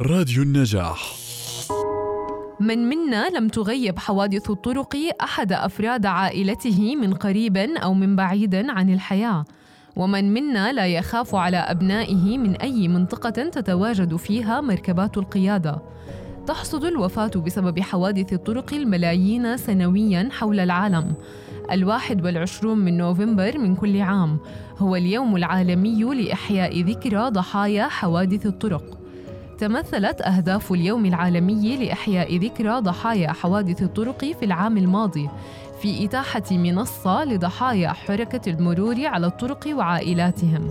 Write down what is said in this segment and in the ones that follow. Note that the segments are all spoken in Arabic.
راديو النجاح. من منا لم تغيب حوادث الطرق أحد أفراد عائلته من قريب أو من بعيد عن الحياة. ومن منا لا يخاف على أبنائه من أي منطقة تتواجد فيها مركبات القيادة. تحصد الوفاة بسبب حوادث الطرق الملايين سنويا حول العالم. الواحد والعشرون من نوفمبر من كل عام. هو اليوم العالمي لإحياء ذكرى ضحايا حوادث الطرق. تمثلت أهداف اليوم العالمي لإحياء ذكرى ضحايا حوادث الطرق في العام الماضي. في إتاحة منصة لضحايا حركة المرور على الطرق وعائلاتهم.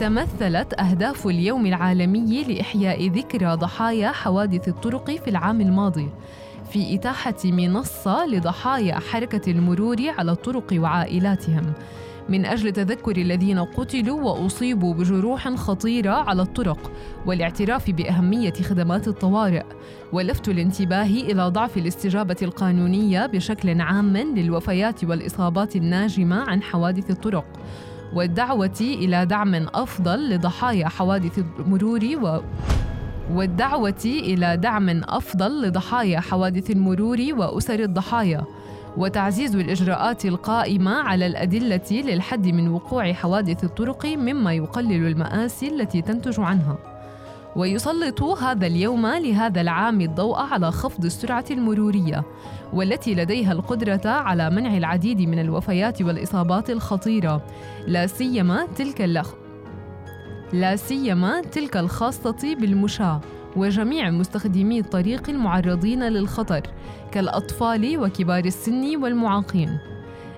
تمثلت أهداف اليوم العالمي لإحياء ذكرى ضحايا حوادث الطرق في العام الماضي. في إتاحة منصة لضحايا حركة المرور على الطرق وعائلاتهم. من أجل تذكر الذين قتلوا وأصيبوا بجروح خطيرة على الطرق والاعتراف بأهمية خدمات الطوارئ ولفت الانتباه إلى ضعف الاستجابة القانونية بشكل عام للوفيات والإصابات الناجمة عن حوادث الطرق والدعوة إلى دعم أفضل لضحايا حوادث المرور و والدعوة إلى دعم أفضل لضحايا حوادث المرور وأسر الضحايا. وتعزيز الإجراءات القائمة على الأدلة للحد من وقوع حوادث الطرق مما يقلل المآسي التي تنتج عنها. ويسلط هذا اليوم لهذا العام الضوء على خفض السرعة المرورية والتي لديها القدرة على منع العديد من الوفيات والإصابات الخطيرة. لا سيما تلك اللخ لا سيما تلك الخاصة بالمشاة. وجميع مستخدمي الطريق المعرضين للخطر كالأطفال وكبار السن والمعاقين.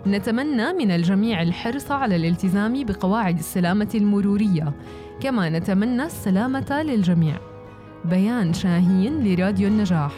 نتمنى من الجميع الحرص على الالتزام بقواعد السلامة المرورية، كما نتمنى السلامة للجميع. بيان شاهين لراديو النجاح